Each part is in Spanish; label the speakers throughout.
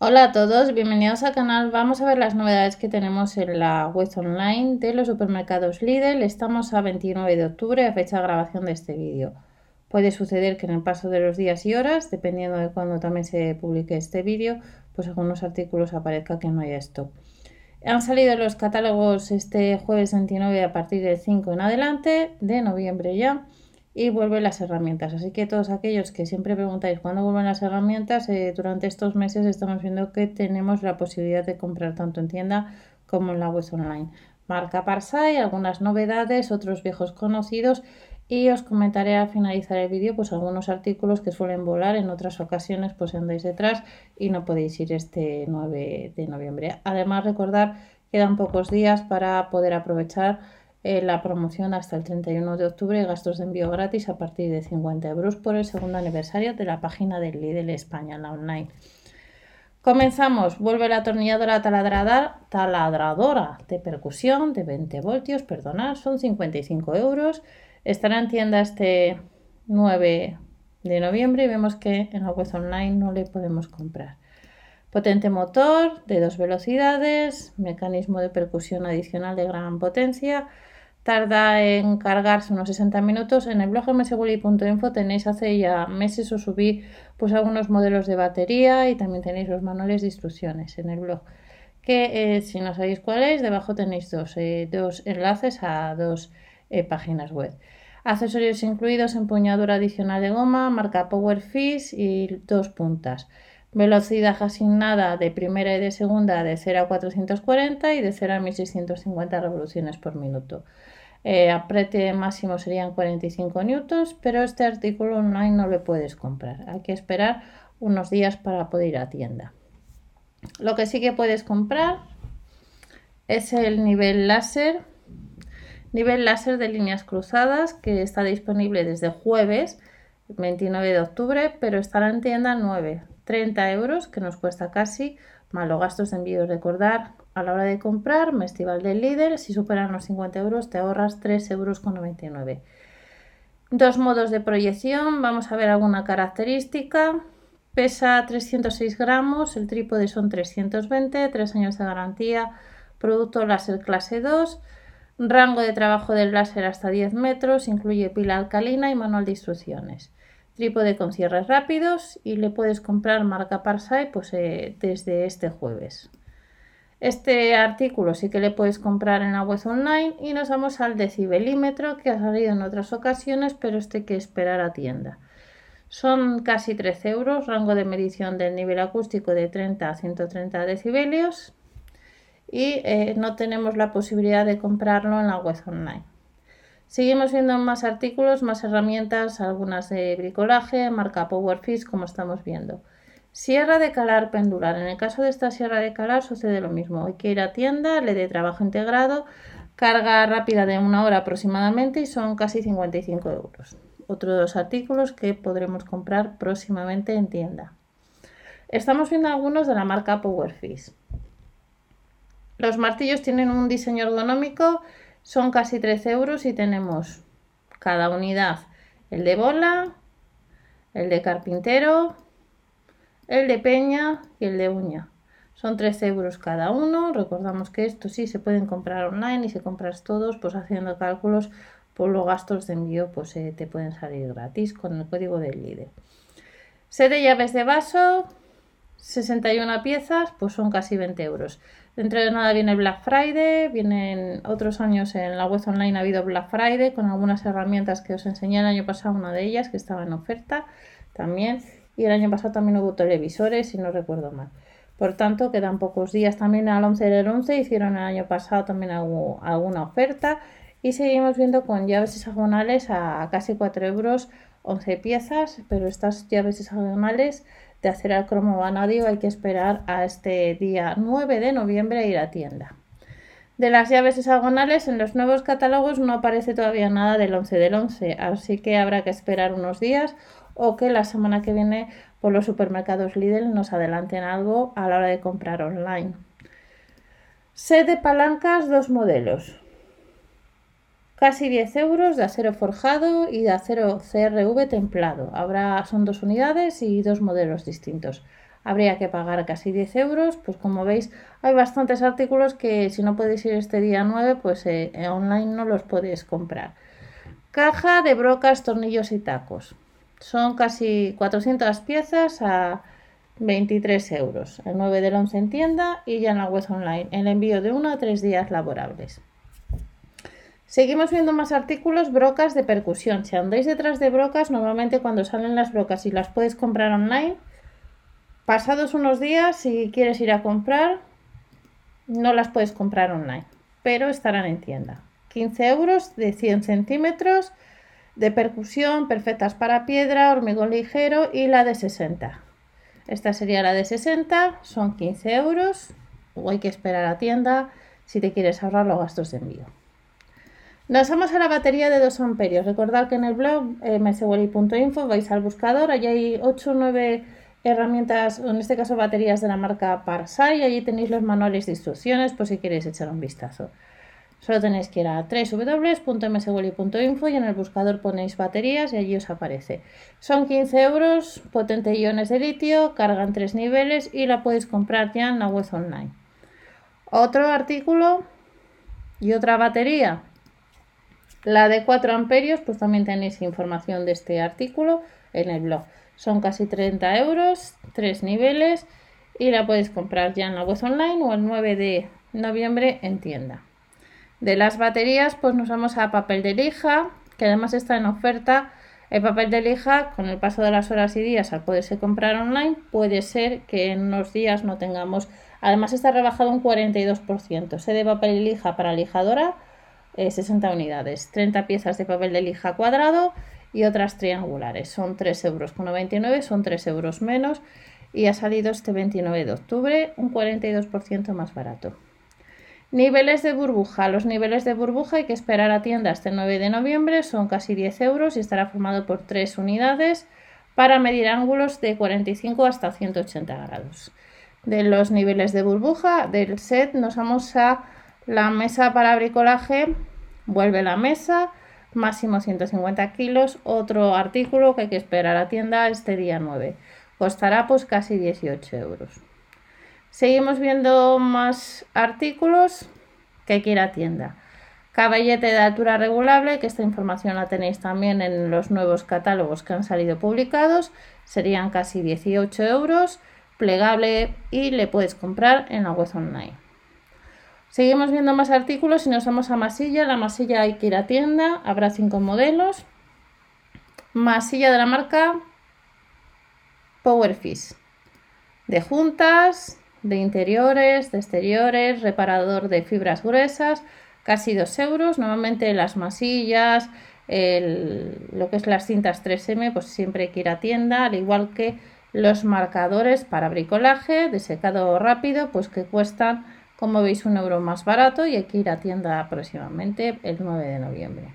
Speaker 1: Hola a todos, bienvenidos al canal. Vamos a ver las novedades que tenemos en la web online de los supermercados Lidl. Estamos a 29 de octubre, a fecha de grabación de este vídeo. Puede suceder que en el paso de los días y horas, dependiendo de cuándo también se publique este vídeo, pues algunos artículos aparezca que no haya esto. Han salido los catálogos este jueves 29 a partir del 5 en adelante, de noviembre ya y vuelven las herramientas. Así que todos aquellos que siempre preguntáis cuándo vuelven las herramientas, eh, durante estos meses estamos viendo que tenemos la posibilidad de comprar tanto en tienda como en la web online. Marca Parsai, algunas novedades, otros viejos conocidos y os comentaré al finalizar el vídeo pues algunos artículos que suelen volar en otras ocasiones pues andáis detrás y no podéis ir este 9 de noviembre. Además recordar quedan pocos días para poder aprovechar eh, la promoción hasta el 31 de octubre, gastos de envío gratis a partir de 50 euros por el segundo aniversario de la página del Lidl España, online. Comenzamos, vuelve la atornilladora taladradora de percusión de 20 voltios, perdonad, son 55 euros. Estará en tienda este 9 de noviembre y vemos que en la web online no le podemos comprar. Potente motor de dos velocidades, mecanismo de percusión adicional de gran potencia, tarda en cargarse unos 60 minutos. En el blog mswilly.info tenéis hace ya meses os subí pues algunos modelos de batería y también tenéis los manuales de instrucciones en el blog. Que eh, si no sabéis cuál es, debajo tenéis dos, eh, dos enlaces a dos eh, páginas web. Accesorios incluidos, empuñadura adicional de goma, marca Power Fish y dos puntas. Velocidad asignada de primera y de segunda de 0 a 440 y de 0 a 1650 revoluciones por minuto. Eh, aprete máximo serían 45 newtons, pero este artículo online no lo puedes comprar. Hay que esperar unos días para poder ir a tienda. Lo que sí que puedes comprar es el nivel láser, nivel láser de líneas cruzadas que está disponible desde jueves 29 de octubre, pero estará en tienda 9, 30 euros que nos cuesta casi, más los gastos de envío. Recordar a la hora de comprar, Mestival del líder, si superan los 50 euros te ahorras 3,99 euros. Dos modos de proyección, vamos a ver alguna característica. Pesa 306 gramos, el trípode son 320, 3 años de garantía, producto láser clase 2, rango de trabajo del láser hasta 10 metros, incluye pila alcalina y manual de instrucciones. Trípode con cierres rápidos y le puedes comprar marca Parsai pues, eh, desde este jueves. Este artículo sí que le puedes comprar en la web online y nos vamos al decibelímetro que ha salido en otras ocasiones, pero este hay que esperar a tienda. Son casi 13 euros, rango de medición del nivel acústico de 30 a 130 decibelios y eh, no tenemos la posibilidad de comprarlo en la web online. Seguimos viendo más artículos, más herramientas, algunas de bricolaje, marca Powerfish como estamos viendo. Sierra de calar pendular. En el caso de esta sierra de calar sucede lo mismo. Hay que ir a tienda, le de trabajo integrado, carga rápida de una hora aproximadamente y son casi 55 euros. Otros artículos que podremos comprar próximamente en tienda. Estamos viendo algunos de la marca Powerfish. Los martillos tienen un diseño ergonómico, son casi 13 euros y tenemos cada unidad el de bola, el de carpintero, el de peña y el de uña. Son 13 euros cada uno. Recordamos que estos sí se pueden comprar online y si compras todos, pues haciendo cálculos por los gastos de envío, pues eh, te pueden salir gratis con el código del líder. Set de llaves de vaso, 61 piezas, pues son casi 20 euros. Dentro de nada viene Black Friday, vienen otros años en la web online ha habido Black Friday con algunas herramientas que os enseñé el año pasado, una de ellas que estaba en oferta también y el año pasado también hubo televisores, si no recuerdo mal. Por tanto, quedan pocos días también al 11 del 11, hicieron el año pasado también alguna oferta y seguimos viendo con llaves hexagonales a casi 4 euros 11 piezas, pero estas llaves hexagonales de hacer al cromo vanadio hay que esperar a este día 9 de noviembre a ir a tienda. De las llaves hexagonales en los nuevos catálogos no aparece todavía nada del 11 del 11, así que habrá que esperar unos días o que la semana que viene por los supermercados Lidl nos adelanten algo a la hora de comprar online. Set de palancas, dos modelos. Casi 10 euros de acero forjado y de acero CRV templado. Habrá, son dos unidades y dos modelos distintos. habría que pagar casi 10 euros. Pues como veis, hay bastantes artículos que si no puedes ir este día 9, pues eh, online no los puedes comprar. Caja de brocas, tornillos y tacos. Son casi 400 piezas a 23 euros. El 9 del 11 en tienda y ya en la web online. El envío de 1 a 3 días laborables. Seguimos viendo más artículos, brocas de percusión. Si andáis detrás de brocas, normalmente cuando salen las brocas y las puedes comprar online, pasados unos días, si quieres ir a comprar, no las puedes comprar online, pero estarán en tienda. 15 euros de 100 centímetros de percusión, perfectas para piedra, hormigón ligero y la de 60. Esta sería la de 60, son 15 euros, o hay que esperar a tienda si te quieres ahorrar los gastos de envío. Nos vamos a la batería de 2 amperios. Recordad que en el blog eh, vais al buscador, allí hay 8 o 9 herramientas, en este caso baterías de la marca Parsai, allí tenéis los manuales de instrucciones por si queréis echar un vistazo. Solo tenéis que ir a www.mswally.info y en el buscador ponéis baterías y allí os aparece. Son 15 euros, potente iones de litio, carga en tres niveles y la podéis comprar ya en la web online. Otro artículo y otra batería la de 4 amperios, pues también tenéis información de este artículo en el blog. Son casi 30 euros, tres niveles y la podéis comprar ya en la web online o el 9 de noviembre en tienda. De las baterías, pues nos vamos a papel de lija, que además está en oferta. El papel de lija, con el paso de las horas y días, al poderse comprar online, puede ser que en unos días no tengamos. Además, está rebajado un 42%. Se de papel de lija para lijadora 60 eh, unidades, 30 piezas de papel de lija cuadrado y otras triangulares. Son 3,99 euros, son 3 euros menos y ha salido este 29 de octubre un 42% más barato. Niveles de burbuja. Los niveles de burbuja hay que esperar a tienda hasta el 9 de noviembre, son casi 10 euros y estará formado por 3 unidades para medir ángulos de 45 hasta 180 grados. De los niveles de burbuja del set nos vamos a la mesa para bricolaje vuelve la mesa, máximo 150 kilos, otro artículo que hay que esperar a tienda este día 9. Costará pues casi 18 euros. Seguimos viendo más artículos que hay que ir a tienda. Caballete de altura regulable, que esta información la tenéis también en los nuevos catálogos que han salido publicados, serían casi 18 euros, plegable y le puedes comprar en la web online. Seguimos viendo más artículos y nos vamos a masilla. La masilla hay que ir a tienda, habrá cinco modelos. Masilla de la marca Powerfish. De juntas, de interiores, de exteriores, reparador de fibras gruesas, casi 2 euros. Normalmente las masillas, lo que es las cintas 3M, pues siempre hay que ir a tienda, al igual que los marcadores para bricolaje de secado rápido, pues que cuestan como veis, un euro más barato y hay que ir a tienda aproximadamente el 9 de noviembre.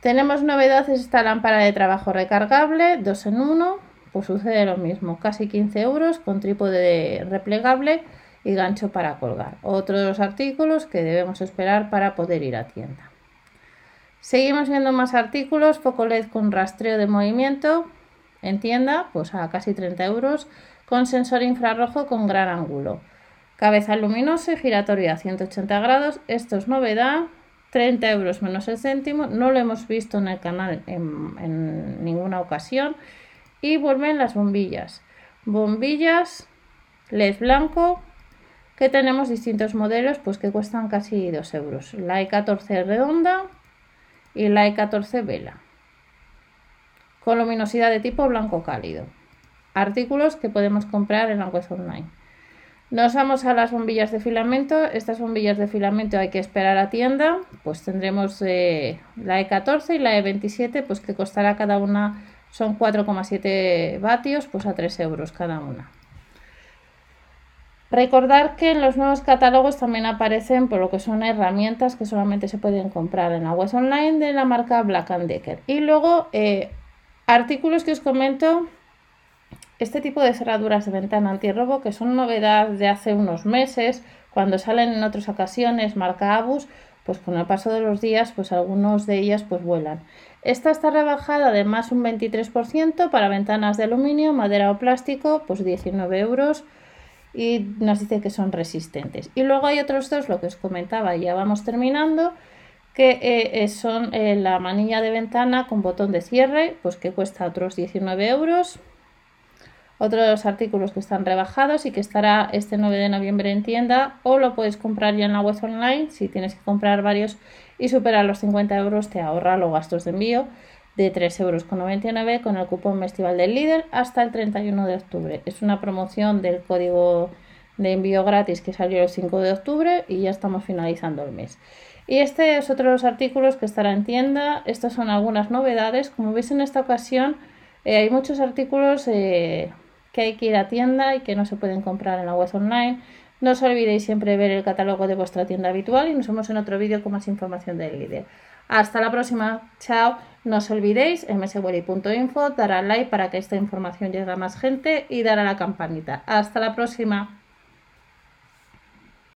Speaker 1: Tenemos novedades esta lámpara de trabajo recargable, 2 en 1, pues sucede lo mismo, casi 15 euros con trípode replegable y gancho para colgar. Otros artículos que debemos esperar para poder ir a tienda. Seguimos viendo más artículos, foco LED con rastreo de movimiento en tienda, pues a casi 30 euros, con sensor infrarrojo con gran ángulo. Cabeza luminosa y giratoria a 180 grados. Esto es novedad. 30 euros menos el céntimo. No lo hemos visto en el canal en, ninguna ocasión. Y vuelven las bombillas. Bombillas LED blanco que tenemos distintos modelos pues que cuestan casi 2 euros. La E14 redonda y la E14 vela. Con luminosidad de tipo blanco cálido. Artículos que podemos comprar en web online. Nos vamos a las bombillas de filamento. Estas bombillas de filamento hay que esperar a tienda. Pues tendremos eh, la E14 y la E27, pues que costará cada una, son 4,7 vatios, pues a 3 euros cada una. Recordar que en los nuevos catálogos también aparecen por lo que son herramientas que solamente se pueden comprar en la web online de la marca Black Decker. Y luego eh, artículos que os comento este tipo de cerraduras de ventana antirrobo, que son novedad de hace unos meses, cuando salen en otras ocasiones marca Abus, pues con el paso de los días, pues algunos de ellas pues vuelan. Esta está rebajada de más un 23% para ventanas de aluminio, madera o plástico, pues 19 euros y nos dice que son resistentes. Y luego hay otros dos, lo que os comentaba, ya vamos terminando, que eh, eh, son eh, la manilla de ventana con botón de cierre, pues que cuesta otros 19 euros. Otros artículos que están rebajados y que estará este 9 de noviembre en tienda o lo puedes comprar ya en la web online. Si tienes que comprar varios y superar los 50 euros te ahorra los gastos de envío de 3,99 euros con el cupón festival del líder hasta el 31 de octubre. Es una promoción del código de envío gratis que salió el 5 de octubre y ya estamos finalizando el mes. Y este es otro de los artículos que estará en tienda. Estas son algunas novedades. Como veis en esta ocasión eh, hay muchos artículos eh, que hay que ir a tienda y que no se pueden comprar en la web online. No os olvidéis siempre ver el catálogo de vuestra tienda habitual y nos vemos en otro vídeo con más información del líder. Hasta la próxima, chao. No os olvidéis, mswelly.info, dar al like para que esta información llegue a más gente y dar a la campanita. Hasta la próxima.